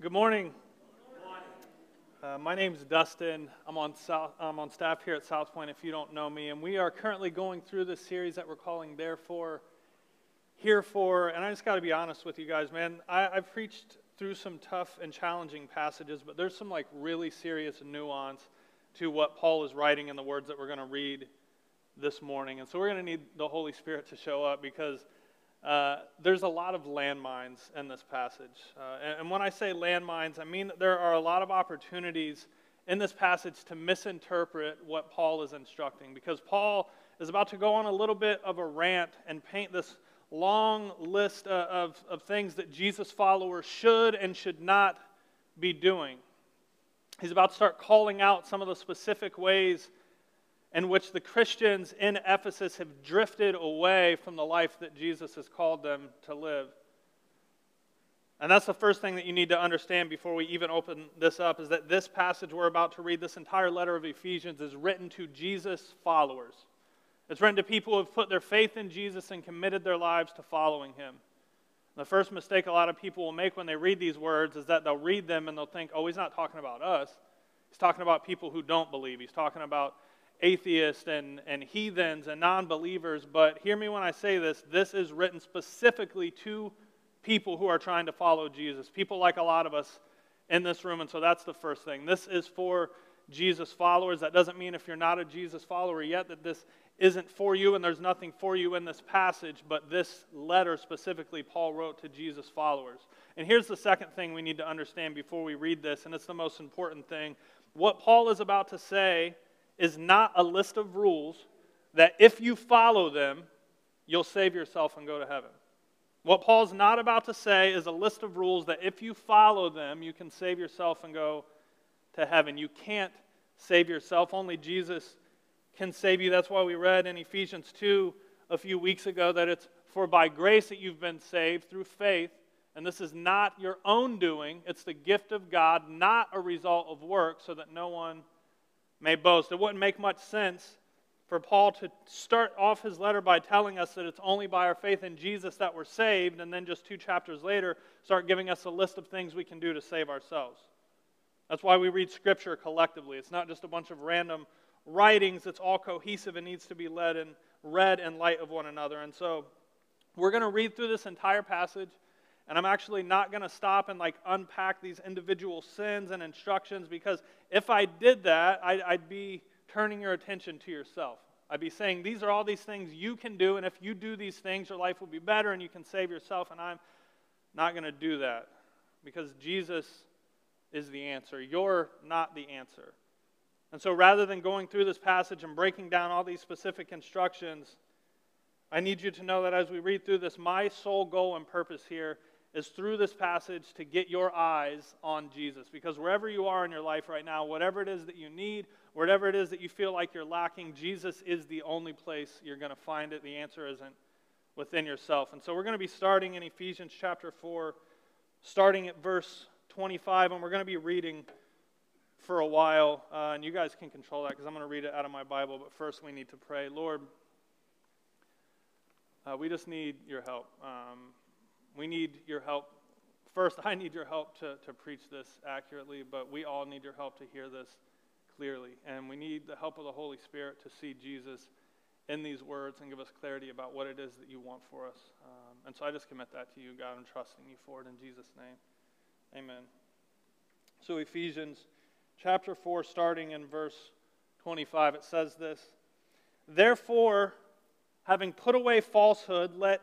Good morning. Uh, my name is Dustin. I'm on, South, I'm on staff here at South Point, if you don't know me, and we are currently going through this series that we're calling Therefore, Here For. And I just got to be honest with you guys, man. I, I've preached through some tough and challenging passages, but there's some like really serious nuance to what Paul is writing in the words that we're going to read this morning. And so we're going to need the Holy Spirit to show up because uh, there's a lot of landmines in this passage. Uh, and, and when I say landmines, I mean that there are a lot of opportunities in this passage to misinterpret what Paul is instructing because Paul is about to go on a little bit of a rant and paint this long list uh, of, of things that Jesus followers should and should not be doing. He's about to start calling out some of the specific ways in which the Christians in Ephesus have drifted away from the life that Jesus has called them to live. And that's the first thing that you need to understand before we even open this up is that this passage we're about to read, this entire letter of Ephesians, is written to Jesus' followers. It's written to people who have put their faith in Jesus and committed their lives to following him. The first mistake a lot of people will make when they read these words is that they'll read them and they'll think, oh, he's not talking about us. He's talking about people who don't believe. He's talking about atheists and, and heathens and non believers, but hear me when I say this this is written specifically to people who are trying to follow Jesus, people like a lot of us in this room. And so that's the first thing. This is for Jesus followers. That doesn't mean if you're not a Jesus follower yet that this isn't for you and there's nothing for you in this passage, but this letter specifically Paul wrote to Jesus followers. And here's the second thing we need to understand before we read this, and it's the most important thing. What Paul is about to say is not a list of rules that if you follow them, you'll save yourself and go to heaven. What Paul's not about to say is a list of rules that if you follow them, you can save yourself and go to heaven. You can't save yourself, only Jesus can save you. That's why we read in Ephesians 2 a few weeks ago that it's for by grace that you've been saved through faith. And this is not your own doing, it's the gift of God, not a result of work, so that no one may boast. It wouldn't make much sense for Paul to start off his letter by telling us that it's only by our faith in Jesus that we're saved, and then just two chapters later, start giving us a list of things we can do to save ourselves. That's why we read Scripture collectively. It's not just a bunch of random writings, it's all cohesive and needs to be led and read in light of one another. And so we're going to read through this entire passage. And I'm actually not going to stop and like unpack these individual sins and instructions because if I did that, I'd, I'd, be turning your attention to yourself. I'd be saying, These are all these things you can do, and if you do these things, your life will be better and you can save yourself. And I'm not going to do that because Jesus is the answer. You're not the answer. And so rather than going through this passage and breaking down all these specific instructions, I need you to know that as we read through this, my sole goal and purpose here is through this passage to get your eyes on Jesus. Because wherever you are in your life right now, whatever it is that you need, whatever it is that you feel like you're lacking, Jesus is the only place you're going to find it. The answer isn't within yourself. And so we're going to be starting in Ephesians chapter 4, starting at verse 25, and we're going to be reading for a while. Uh, and you guys can control that because I'm going to read it out of my Bible. But first, we need to pray. Lord, uh, we just need your help. Um, we need your help. First, I need your help to, to preach this accurately, but we all need your help to hear this clearly. And we need the help of the Holy Spirit to see Jesus in these words and give us clarity about what it is that you want for us. Um, and so I just commit that to you, God. I'm trusting you for it in Jesus' name. Amen. So, Ephesians chapter 4, starting in verse 25, it says this Therefore, having put away falsehood, let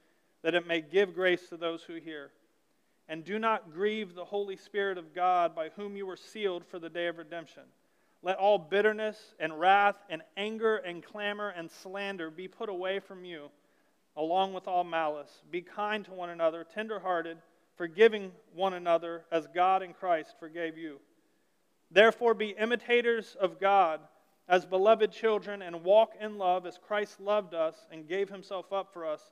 that it may give grace to those who hear. And do not grieve the Holy Spirit of God, by whom you were sealed for the day of redemption. Let all bitterness and wrath and anger and clamor and slander be put away from you, along with all malice. Be kind to one another, tenderhearted, forgiving one another, as God in Christ forgave you. Therefore, be imitators of God as beloved children and walk in love as Christ loved us and gave himself up for us,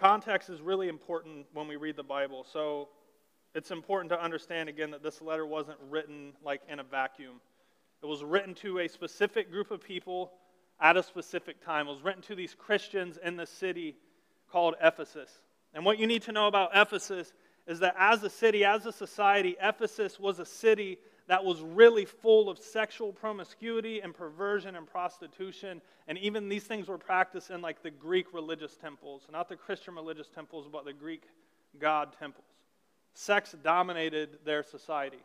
Context is really important when we read the Bible. So it's important to understand again that this letter wasn't written like in a vacuum. It was written to a specific group of people at a specific time. It was written to these Christians in the city called Ephesus. And what you need to know about Ephesus is that as a city, as a society, Ephesus was a city that was really full of sexual promiscuity and perversion and prostitution. And even these things were practiced in like the Greek religious temples, not the Christian religious temples, but the Greek god temples. Sex dominated their society.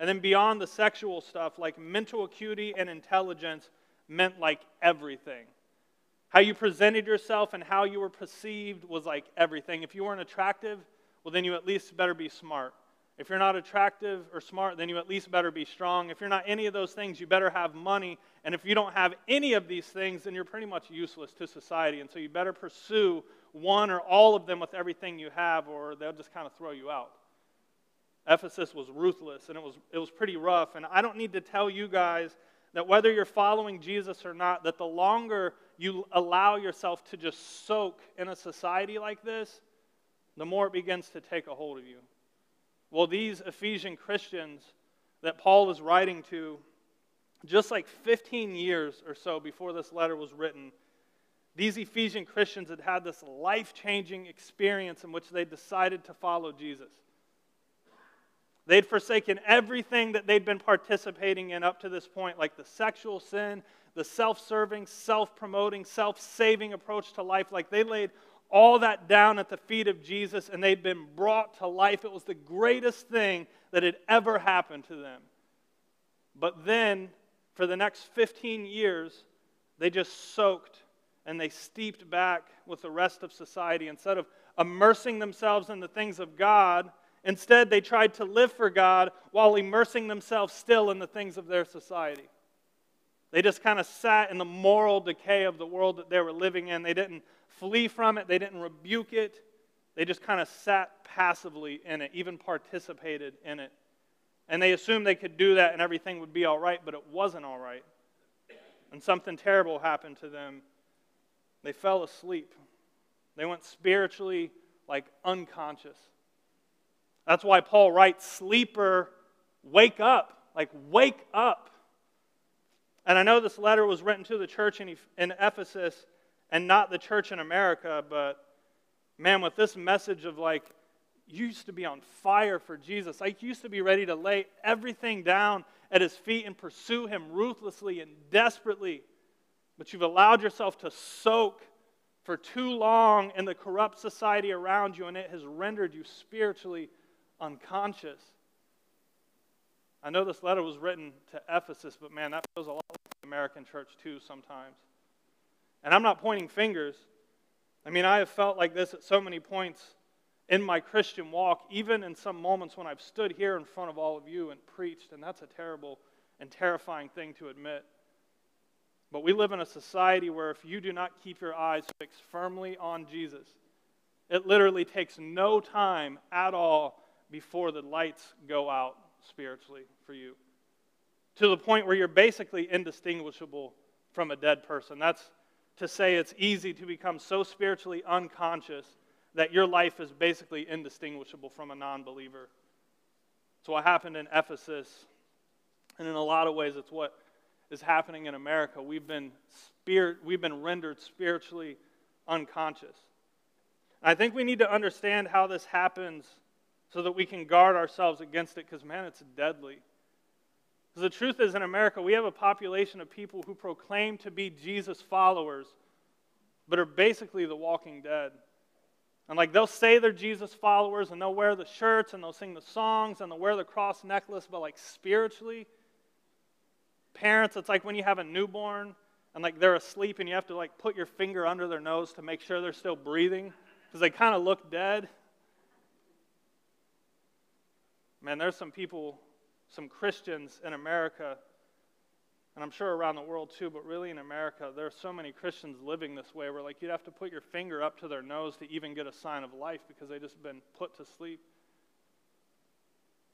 And then beyond the sexual stuff, like mental acuity and intelligence meant like everything. How you presented yourself and how you were perceived was like everything. If you weren't attractive, well, then you at least better be smart. If you're not attractive or smart, then you at least better be strong. If you're not any of those things, you better have money. And if you don't have any of these things, then you're pretty much useless to society. And so you better pursue one or all of them with everything you have, or they'll just kind of throw you out. Ephesus was ruthless and it was, it was pretty rough. And I don't need to tell you guys that whether you're following Jesus or not, that the longer you allow yourself to just soak in a society like this, the more it begins to take a hold of you. Well, these Ephesian Christians that Paul is writing to, just like 15 years or so before this letter was written, these Ephesian Christians had had this life changing experience in which they decided to follow Jesus. They'd forsaken everything that they'd been participating in up to this point, like the sexual sin, the self serving, self promoting, self saving approach to life. Like they laid all that down at the feet of Jesus and they'd been brought to life. It was the greatest thing that had ever happened to them. But then, for the next 15 years, they just soaked and they steeped back with the rest of society. Instead of immersing themselves in the things of God, instead they tried to live for God while immersing themselves still in the things of their society. They just kind of sat in the moral decay of the world that they were living in. They didn't flee from it, they didn't rebuke it. They just kind of sat passively in it, even participated in it. And they assumed they could do that and everything would be all right, but it wasn't all right. And something terrible happened to them. They fell asleep. They went spiritually like unconscious. That's why Paul writes, Sleeper, wake up. Like, wake up. And I know this letter was written to the church in, Ephesus and not the church in America, but man, with this message of like, you used to be on fire for Jesus. I used to be ready to lay everything down at his feet and pursue him ruthlessly and desperately. But you've allowed yourself to soak for too long in the corrupt society around you, and it has rendered you spiritually unconscious. I know this letter was written to Ephesus, but man, that feels a lot like the American church too sometimes. And I'm not pointing fingers. I mean, I have felt like this at so many points in my Christian walk, even in some moments when I've stood here in front of all of you and preached, and that's a terrible and terrifying thing to admit. But we live in a society where if you do not keep your eyes fixed firmly on Jesus, it literally takes no time at all before the lights go out spiritually for you. To the point where you're basically indistinguishable from a dead person. That's to say it's easy to become so spiritually unconscious that your life is basically indistinguishable from a non believer. It's what happened in Ephesus, and in a lot of ways, it's what is happening in America. We've been, spirit, we've been rendered spiritually unconscious. I think we need to understand how this happens so that we can guard ourselves against it because, man, it's deadly. Because the truth is, in America, we have a population of people who proclaim to be Jesus followers, but are basically the walking dead. And like they'll say they're Jesus followers and they'll wear the shirts and they'll sing the songs and they'll wear the cross necklace, but like spiritually, Parents, it's like when you have a newborn and like they're asleep and you have to like put your finger under their nose to make sure they're still breathing because they kind of look dead. Man, there's some people, some Christians in America, and I'm sure around the world too, but really in America, there are so many Christians living this way where like you'd have to put your finger up to their nose to even get a sign of life because they just been put to sleep.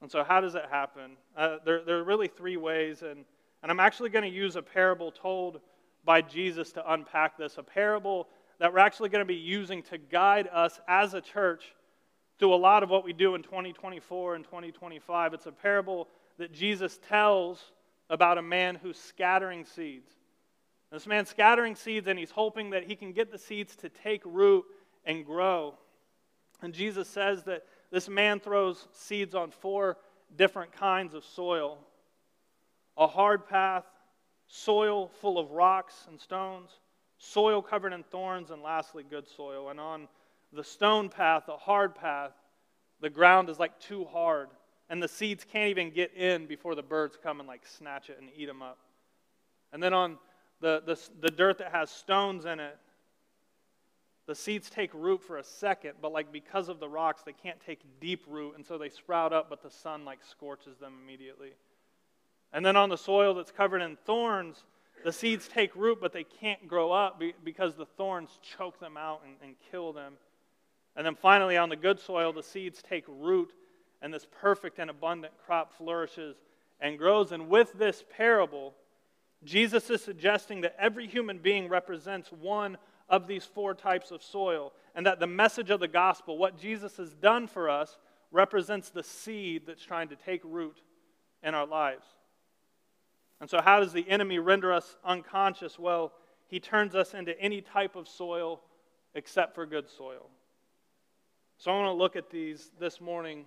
And so, how does it happen? Uh, there, there are really three ways, and and I'm actually going to use a parable told by Jesus to unpack this, a parable that we're actually going to be using to guide us as a church through a lot of what we do in 2024 and 2025. It's a parable that Jesus tells about a man who's scattering seeds. This man's scattering seeds, and he's hoping that he can get the seeds to take root and grow. And Jesus says that this man throws seeds on four different kinds of soil a hard path, soil full of rocks and stones, soil covered in thorns, and lastly, good soil. And on the stone path, the hard path, the ground is like too hard, and the seeds can't even get in before the birds come and like snatch it and eat them up. And then on the, the, the dirt that has stones in it, the seeds take root for a second, but like because of the rocks, they can't take deep root, and so they sprout up, but the sun like scorches them immediately. And then on the soil that's covered in thorns, the seeds take root, but they can't grow up because the thorns choke them out and, and kill them. And then finally, on the good soil, the seeds take root, and this perfect and abundant crop flourishes and grows. And with this parable, Jesus is suggesting that every human being represents one of these four types of soil, and that the message of the gospel, what Jesus has done for us, represents the seed that's trying to take root in our lives. And so, how does the enemy render us unconscious? Well, he turns us into any type of soil except for good soil. So, I want to look at these this morning.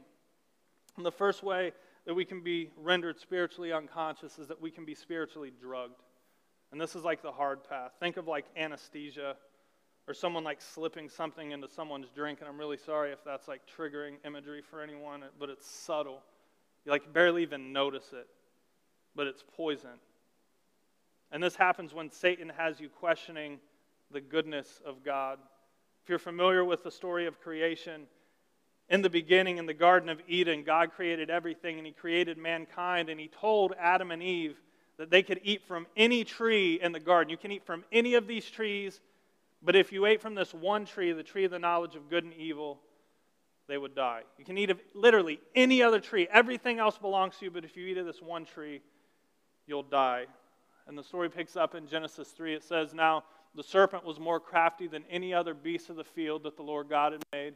And the first way that we can be rendered spiritually unconscious is that we can be spiritually drugged. And this is like the hard path. Think of like anesthesia or someone like slipping something into someone's drink. And I'm really sorry if that's like triggering imagery for anyone, but it's subtle. You like barely even notice it but it's poison. And this happens when Satan has you questioning the goodness of God. If you're familiar with the story of creation, in the beginning, in the Garden of Eden, God created everything and He created mankind, and He told Adam and Eve that they could eat from any tree in the garden. You can eat from any of these trees, but if you ate from this one tree, the tree of the knowledge of good and evil, they would die. You can eat of literally any other tree. Everything else belongs to you, but if you eat of this one tree, you'll die. And the story picks up in Genesis 3. It says, Now the serpent was more crafty than any other beast of the field that the Lord God had made.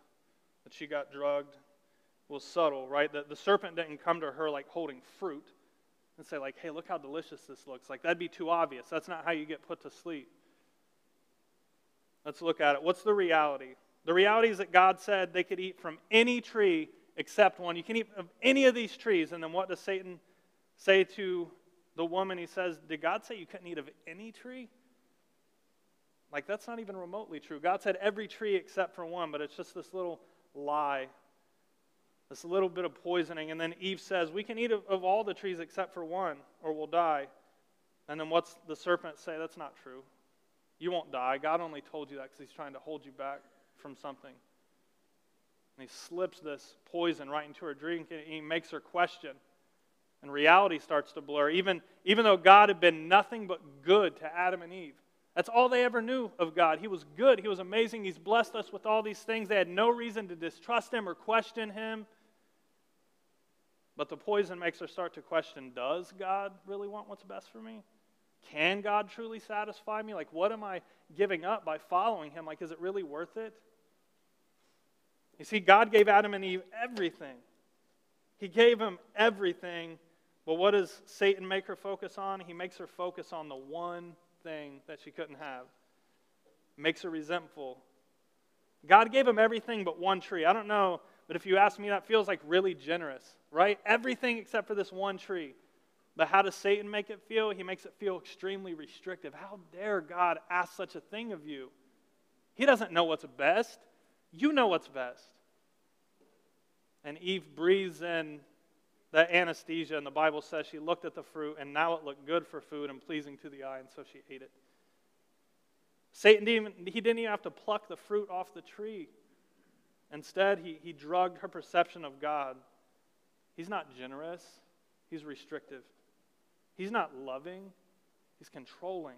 that she got drugged? was subtle, right? The, the serpent didn't come to her like holding fruit and say, like, hey, look how delicious this looks. Like, that'd be too obvious. That's not how you get put to sleep. Let's look at it. What's the reality? The reality is that God said they could eat from any tree except one. You can eat of any of these trees. And then what does Satan say to the woman? He says, Did God say you couldn't eat of any tree? Like, that's not even remotely true. God said every tree except for one, but it's just this little lie, this little bit of poisoning. And then Eve says, We can eat of, of all the trees except for one, or we'll die. And then what's the serpent say? That's not true. You won't die. God only told you that because he's trying to hold you back from something. And he slips this poison right into her drink and he makes her question. And reality starts to blur. Even, even though God had been nothing but good to Adam and Eve, that's all they ever knew of God. He was good, He was amazing, He's blessed us with all these things. They had no reason to distrust Him or question Him. But the poison makes her start to question Does God really want what's best for me? Can God truly satisfy me? Like, what am I giving up by following Him? Like, is it really worth it? You see, God gave Adam and Eve everything. He gave them everything. But what does Satan make her focus on? He makes her focus on the one thing that she couldn't have. Makes her resentful. God gave him everything but one tree. I don't know, but if you ask me, that feels like really generous, right? Everything except for this one tree. But how does Satan make it feel? He makes it feel extremely restrictive. How dare God ask such a thing of you? He doesn't know what's best. You know what's best. And Eve breathes in that anesthesia, and the Bible says she looked at the fruit, and now it looked good for food and pleasing to the eye, and so she ate it. Satan didn't even, he didn't even have to pluck the fruit off the tree. Instead, he, he drugged her perception of God. He's not generous, he's restrictive. He's not loving, he's controlling.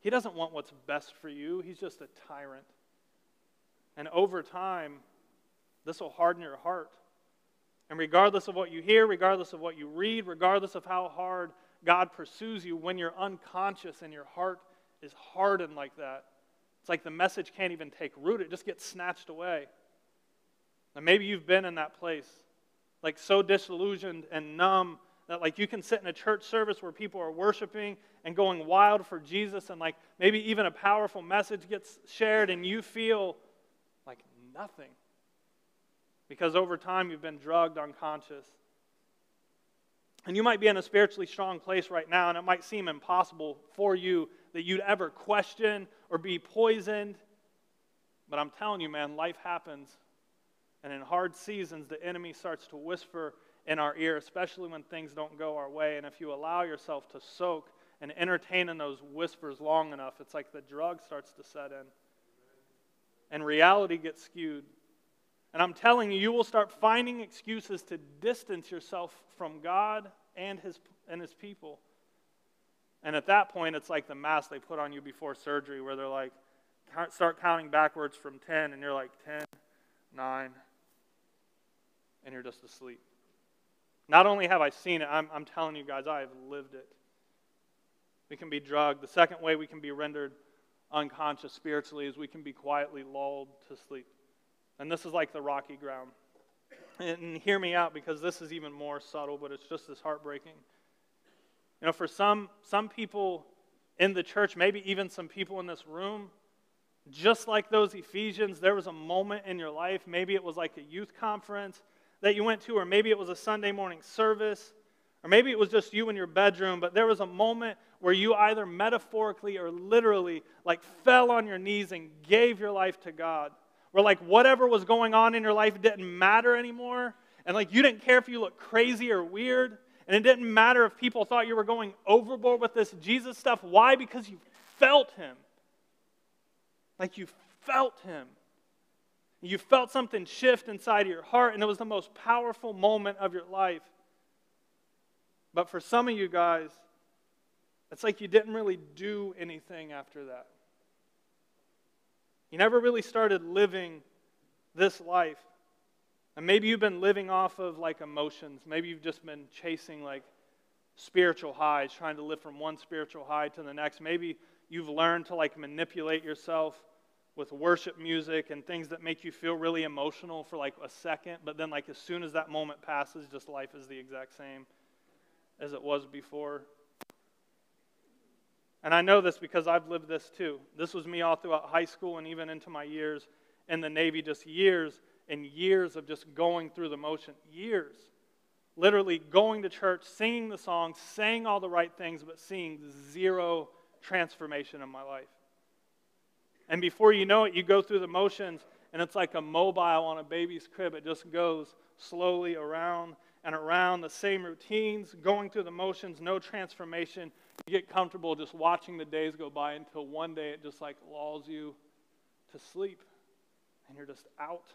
He doesn't want what's best for you, he's just a tyrant. And over time, this will harden your heart. And regardless of what you hear, regardless of what you read, regardless of how hard God pursues you, when you're unconscious and your heart is hardened like that, it's like the message can't even take root, it just gets snatched away. And maybe you've been in that place, like so disillusioned and numb that like you can sit in a church service where people are worshiping and going wild for Jesus and like maybe even a powerful message gets shared and you feel like nothing because over time you've been drugged unconscious. And you might be in a spiritually strong place right now, and it might seem impossible for you that you'd ever question or be poisoned. But I'm telling you, man, life happens. And in hard seasons, the enemy starts to whisper in our ear, especially when things don't go our way. And if you allow yourself to soak and entertain in those whispers long enough, it's like the drug starts to set in. And reality gets skewed. And I'm telling you, you will start finding excuses to distance yourself from God and his, and his people. And at that point, it's like the mask they put on you before surgery, where they're like, start counting backwards from 10, and you're like 10, 9, and you're just asleep. Not only have I seen it, I'm, I'm telling you guys, I have lived it. We can be drugged. The second way we can be rendered unconscious spiritually is we can be quietly lulled to sleep. And this is like the rocky ground. And hear me out because this is even more subtle, but it's just as heartbreaking. You know, for some, some people in the church, maybe even some people in this room, just like those Ephesians, there was a moment in your life, maybe it was like a youth conference that you went to, or maybe it was a Sunday morning service, or maybe it was just you in your bedroom, but there was a moment where you either metaphorically or literally like fell on your knees and gave your life to God where like whatever was going on in your life didn't matter anymore. And like you didn't care if you looked crazy or weird. And it didn't matter if people thought you were going overboard with this Jesus stuff. Why? Because you felt him. Like you felt him. You felt something shift inside of your heart, and it was the most powerful moment of your life. But for some of you guys, it's like you didn't really do anything after that. You never really started living this life. And maybe you've been living off of like emotions. Maybe you've just been chasing like spiritual highs, trying to live from one spiritual high to the next. Maybe you've learned to like manipulate yourself with worship music and things that make you feel really emotional for like a second, but then like as soon as that moment passes, just life is the exact same as it was before. And I know this because I've lived this too. This was me all throughout high school and even into my years in the Navy, just years and years of just going through the motion. Years. Literally going to church, singing the songs, saying all the right things, but seeing zero transformation in my life. And before you know it, you go through the motions, and it's like a mobile on a baby's crib. It just goes slowly around and around the same routines, going through the motions, no transformation. You get comfortable just watching the days go by until one day it just like lulls you to sleep, and you're just out.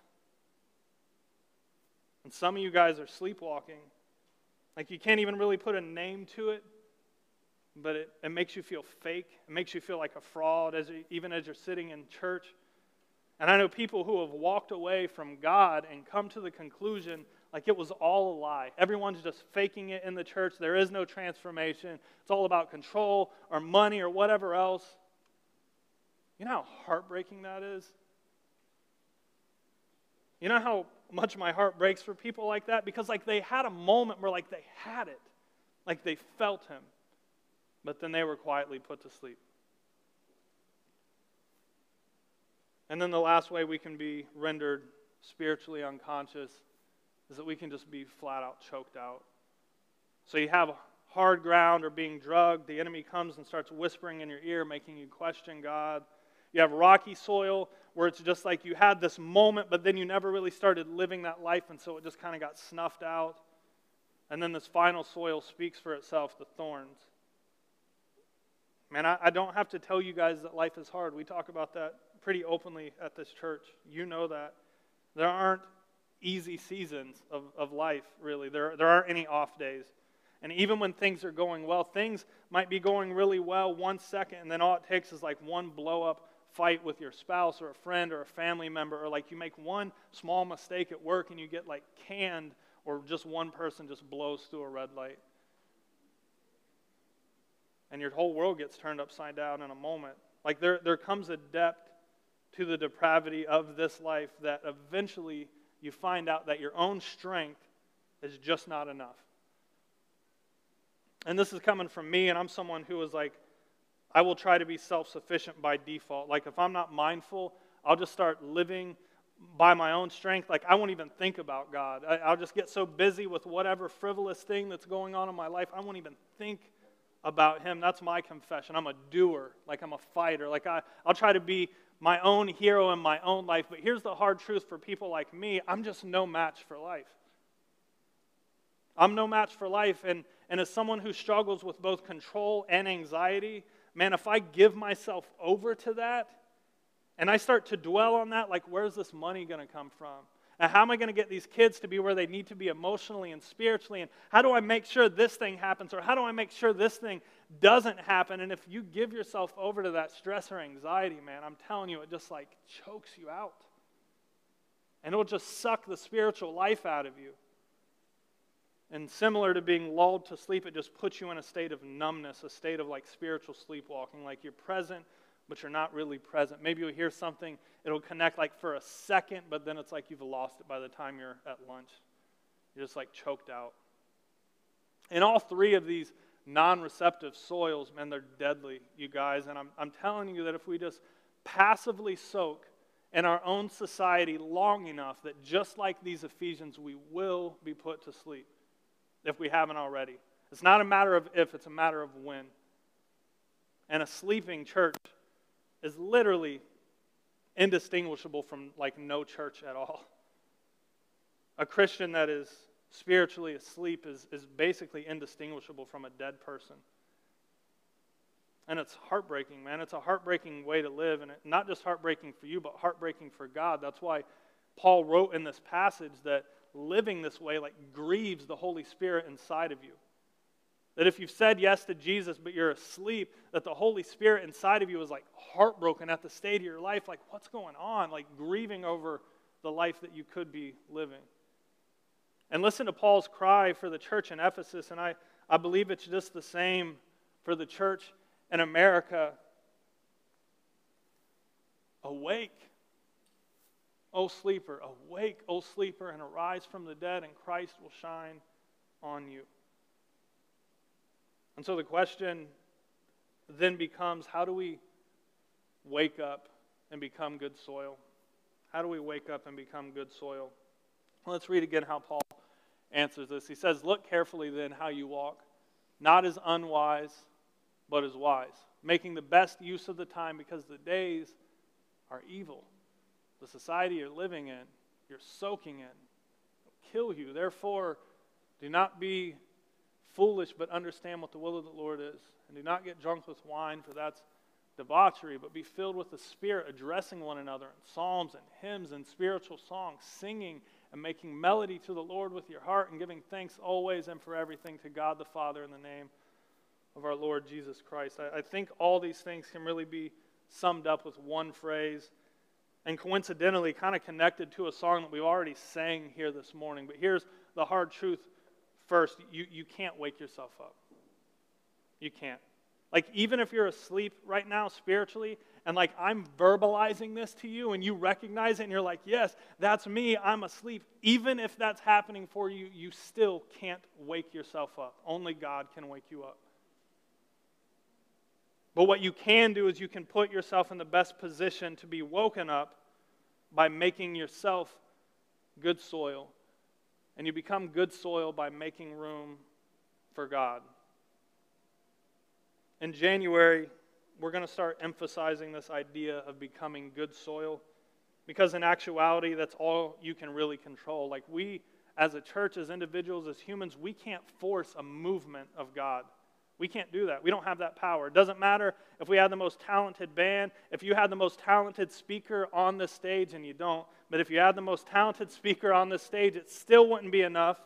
And some of you guys are sleepwalking. Like you can't even really put a name to it but it, it makes you feel fake. It makes you feel like a fraud, as you, even as you're sitting in church. And I know people who have walked away from God and come to the conclusion like it was all a lie. Everyone's just faking it in the church. There is no transformation. It's all about control or money or whatever else. You know how heartbreaking that is? You know how much my heart breaks for people like that? Because like they had a moment where like they had it. Like they felt him but then they were quietly put to sleep. And then the last way we can be rendered spiritually unconscious is that we can just be flat out choked out. So you have hard ground or being drugged, the enemy comes and starts whispering in your ear, making you question God. You have rocky soil where it's just like you had this moment, but then you never really started living that life, and so it just kind of got snuffed out. And then this final soil speaks for itself the thorns. Man, I, I don't have to tell you guys that life is hard. We talk about that pretty openly at this church. You know that. There aren't easy seasons of, of life, really. There, there aren't any off days. And even when things are going well, things might be going really well one second, and then all it takes is like one blow up fight with your spouse or a friend or a family member, or like you make one small mistake at work and you get like canned, or just one person just blows through a red light and your whole world gets turned upside down in a moment. Like there, there comes a depth to the depravity of this life that eventually you find out that your own strength is just not enough. And this is coming from me, and I'm someone who is like, I will try to be self sufficient by default. Like, if I'm not mindful, I'll just start living by my own strength. Like, I won't even think about God. I, will just get so busy with whatever frivolous thing that's going on in my life, I won't even think about him. That's my confession. I'm a doer, like I'm a fighter. Like I, I'll try to be my own hero in my own life. But here's the hard truth for people like me I'm just no match for life. I'm no match for life. And, and as someone who struggles with both control and anxiety, man, if I give myself over to that and I start to dwell on that, like, where's this money going to come from? And how am I going to get these kids to be where they need to be emotionally and spiritually? And how do I make sure this thing happens? Or how do I make sure this thing doesn't happen? And if you give yourself over to that stress or anxiety, man, I'm telling you, it just like chokes you out. And it'll just suck the spiritual life out of you. And similar to being lulled to sleep, it just puts you in a state of numbness, a state of like spiritual sleepwalking, like you're present, but you're not really present. Maybe you'll hear something, it'll connect like for a second, but then it's like you've lost it by the time you're at lunch. You're just like choked out. In all three of these non receptive soils, man, they're deadly, you guys. And I'm, I'm telling you that if we just passively soak in our own society long enough, that just like these Ephesians, we will be put to sleep if we haven't already. It's not a matter of if, it's a matter of when. And a sleeping church is literally indistinguishable from like no church at all. A Christian that is spiritually asleep is, is basically indistinguishable from a dead person. And it's heartbreaking, man. It's a heartbreaking way to live. And it, not just heartbreaking for you, but heartbreaking for God. That's why Paul wrote in this passage that living this way like grieves the Holy Spirit inside of you. That if you've said yes to Jesus, but you're asleep, that the Holy Spirit inside of you is like heartbroken at the state of your life. Like, what's going on? Like, grieving over the life that you could be living. And listen to Paul's cry for the church in Ephesus, and I, I believe it's just the same for the church in America. Awake, O sleeper, awake, O sleeper, and arise from the dead, and Christ will shine on you. And so the question then becomes how do we wake up and become good soil? How do we wake up and become good soil? Let's read again how Paul answers this. He says, Look carefully then how you walk, not as unwise, but as wise, making the best use of the time because the days are evil. The society you're living in, you're soaking in, will kill you. Therefore, do not be foolish, but understand what the will of the Lord is. And do not get drunk with wine, for that's debauchery, but be filled with the Spirit, addressing one another in psalms and hymns and spiritual songs, singing and making melody to the Lord with your heart, and giving thanks always and for everything to God the Father in the name of our Lord Jesus Christ. I, I think all these things can really be summed up with one phrase, and coincidentally, kind of connected to a song that we've already sang here this morning. But here's the hard truth first you, you can't wake yourself up. You can't. Like, even if you're asleep right now spiritually, and like I'm verbalizing this to you, and you recognize it, and you're like, yes, that's me, I'm asleep. Even if that's happening for you, you still can't wake yourself up. Only God can wake you up. But what you can do is you can put yourself in the best position to be woken up by making yourself good soil. And you become good soil by making room for God. In January, we're going to start emphasizing this idea of becoming good soil because, in actuality, that's all you can really control. Like, we, as a church, as individuals, as humans, we can't force a movement of God. We can't do that. We don't have that power. It doesn't matter if we had the most talented band, if you had the most talented speaker on the stage, and you don't, but if you had the most talented speaker on the stage, it still wouldn't be enough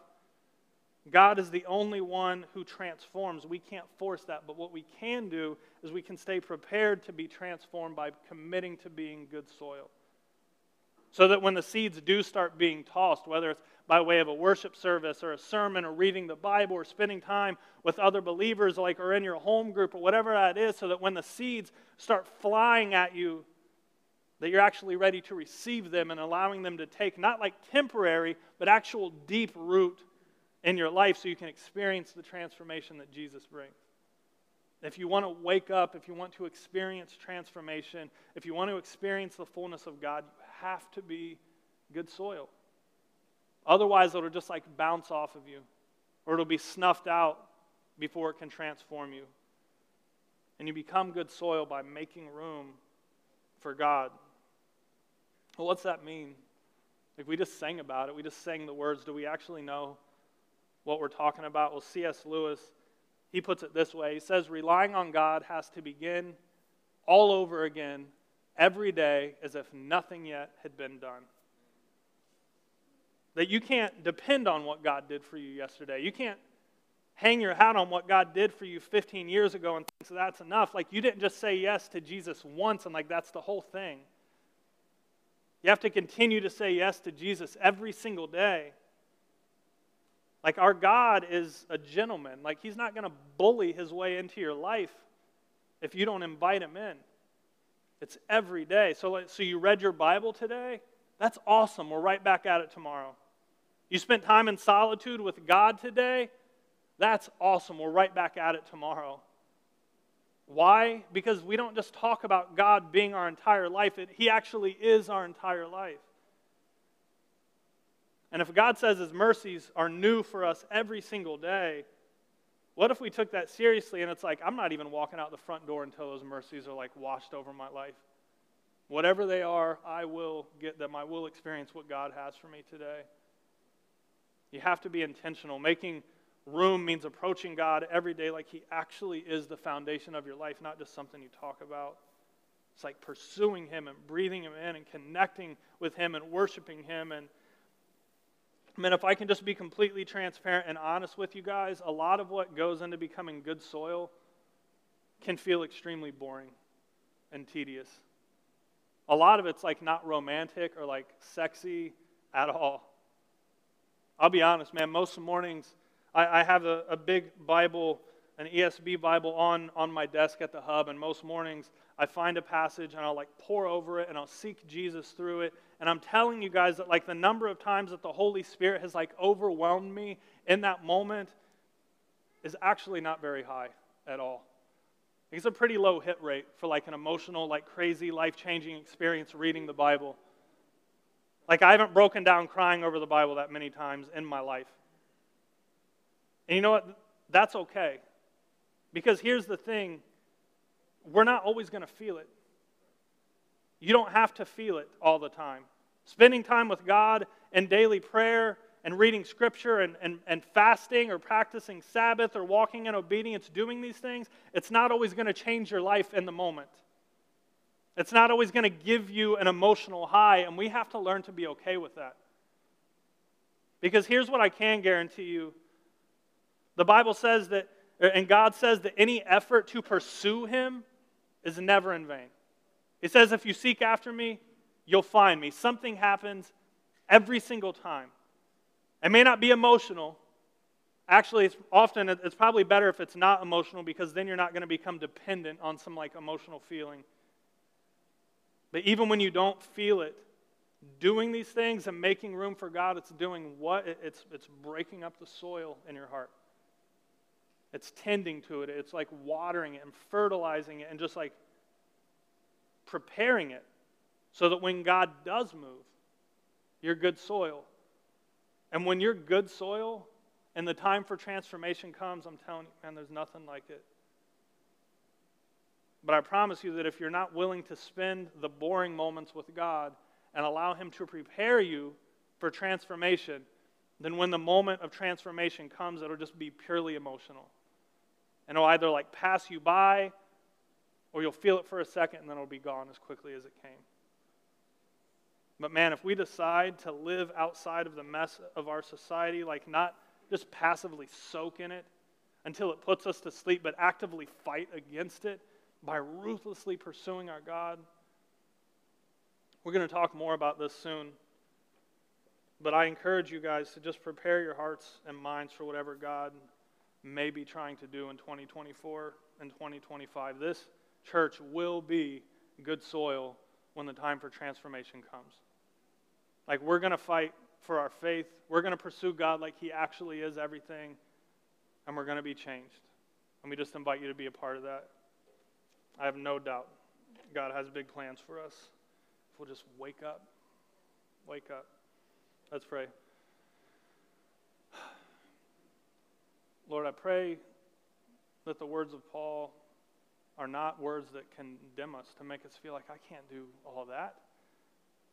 God is the only one who transforms. We can't force that, but what we can do is we can stay prepared to be transformed by committing to being good soil. So that when the seeds do start being tossed, whether it's by way of a worship service or a sermon or reading the Bible or spending time with other believers, like or in your home group or whatever that is, so that when the seeds start flying at you, that you're actually ready to receive them and allowing them to take not like temporary, but actual deep root in your life so you can experience the transformation that Jesus brings. If you want to wake up, if you want to experience transformation, if you want to experience the fullness of God, you have to be good soil. Otherwise, it'll just like bounce off of you, or it'll be snuffed out before it can transform you. And you become good soil by making room for God. Well, what's that mean? Like we just sang about it, we just sang the words. Do we actually know what we're talking about? Well, C.S. Lewis, he puts it this way He says, relying on God has to begin all over again every day as if nothing yet had been done. That you can't depend on what God did for you yesterday. You can't hang your hat on what God did for you 15 years ago and think so that's enough. Like you didn't just say yes to Jesus once and like that's the whole thing. You have to continue to say yes to Jesus every single day. Like, our God is a gentleman. Like, He's not going to bully His way into your life if you don't invite Him in. It's every day. So, so you read your Bible today? That's awesome. We're right back at it tomorrow. You spent time in solitude with God today? That's awesome. We're right back at it tomorrow. Why? Because we don't just talk about God being our entire life, it, He actually is our entire life. And if God says His mercies are new for us every single day, what if we took that seriously and it's like, I'm not even walking out the front door until those mercies are like washed over my life? Whatever they are, I will get them. I will experience what God has for me today. You have to be intentional. Making room means approaching God every day like He actually is the foundation of your life, not just something you talk about. It's like pursuing Him and breathing Him in and connecting with Him and worshiping Him and I mean, if I can just be completely transparent and honest with you guys, a lot of what goes into becoming good soil can feel extremely boring and tedious. A lot of it's like not romantic or like sexy at all. I'll be honest, man, most mornings I, I have a, a, big Bible an ESV Bible on, on my desk at the hub, and most mornings I find a passage and I'll like pore over it and I'll seek Jesus through it. And I'm telling you guys that like the number of times that the Holy Spirit has like overwhelmed me in that moment is actually not very high at all. It's a pretty low hit rate for like an emotional, like crazy, life changing experience reading the Bible. Like I haven't broken down crying over the Bible that many times in my life. And you know what? That's okay. Because here's the thing we're not always going to feel it. You don't have to feel it all the time. Spending time with God and daily prayer and reading scripture and, and, and fasting or practicing Sabbath or walking in obedience, doing these things, it's not always going to change your life in the moment. It's not always going to give you an emotional high, and we have to learn to be okay with that. Because here's what I can guarantee you the Bible says that, and God says that any effort to pursue Him is never in vain. He says, if you seek after me, you'll find me. Something happens every single time. It may not be emotional. Actually, it's often it's probably better if it's not emotional because then you're not going to become dependent on some like emotional feeling. But even when you don't feel it, doing these things and making room for God, it's doing what? It's, it's breaking up the soil in your heart. It's tending to it. It's like watering it and fertilizing it and just like preparing it so that when God does move, you're good soil. And when you're good soil and the time for transformation comes, I'm telling you, man, there's nothing like it. But I promise you that if you're not willing to spend the boring moments with God and allow Him to prepare you for transformation, then when the moment of transformation comes, it'll just be purely emotional. And it'll either like pass you by or you'll feel it for a second and then it'll be gone as quickly as it came. But man, if we decide to live outside of the mess of our society, like not just passively soak in it until it puts us to sleep, but actively fight against it by ruthlessly pursuing our God. We're going to talk more about this soon. But I encourage you guys to just prepare your hearts and minds for whatever God may be trying to do in 2024 and 2025. This church will be good soil when the time for transformation comes. Like, we're going to fight for our faith. We're going to pursue God like He actually is everything, and we're going to be changed. And we just invite you to be a part of that. I have no doubt God has big plans for us. If we'll just wake up. Wake up. Let's pray. Lord, I pray that the words of Paul are not words that condemn us to make us feel like I can't do all that.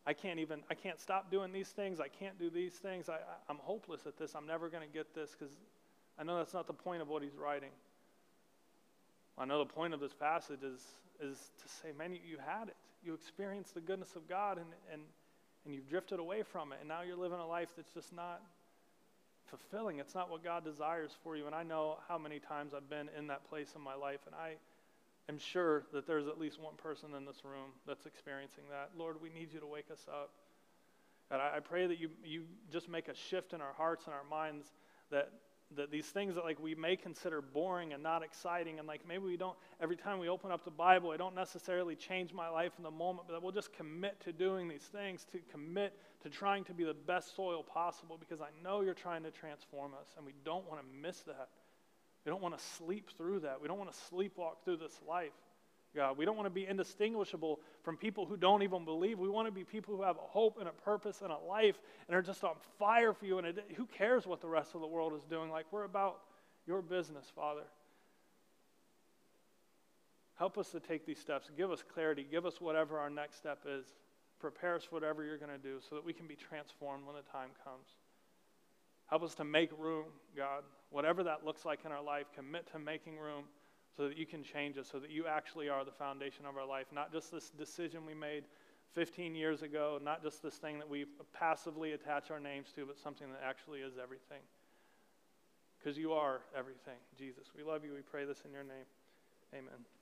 I can't even, I can't stop doing these things. I can't do these things. I, I, am hopeless at this. I'm never going to get this because I know that's not the point of what he's writing. I know the point of this passage is, is to say, man, you, you had it. You experienced the goodness of God and, and, and you've drifted away from it. And now you're living a life that's just not fulfilling. It's not what God desires for you. And I know how many times I've been in that place in my life. And I, am sure that there's at least one person in this room that's experiencing that. Lord, we need you to wake us up. And I, I pray that you, you just make a shift in our hearts and our minds that, that these things that like we may consider boring and not exciting and like maybe we don't every time we open up the bible it don't necessarily change my life in the moment but we'll just commit to doing these things to commit to trying to be the best soil possible because i know you're trying to transform us and we don't want to miss that we don't want to sleep through that. We don't want to sleepwalk through this life. God, we don't want to be indistinguishable from people who don't even believe. We want to be people who have a hope and a purpose and a life and are just on fire for you. And who cares what the rest of the world is doing? Like, we're about your business, Father. Help us to take these steps. Give us clarity. Give us whatever our next step is. Prepare us for whatever you're going to do so that we can be transformed when the time comes. Help us to make room, God, whatever that looks like in our life, commit to making room so that you can change us, so that you actually are the foundation of our life. Not just this decision we made 15 years ago, not just this thing that we passively attach our names to, but something that actually is everything. Because you are everything, Jesus. We love you. We pray this in your name. Amen.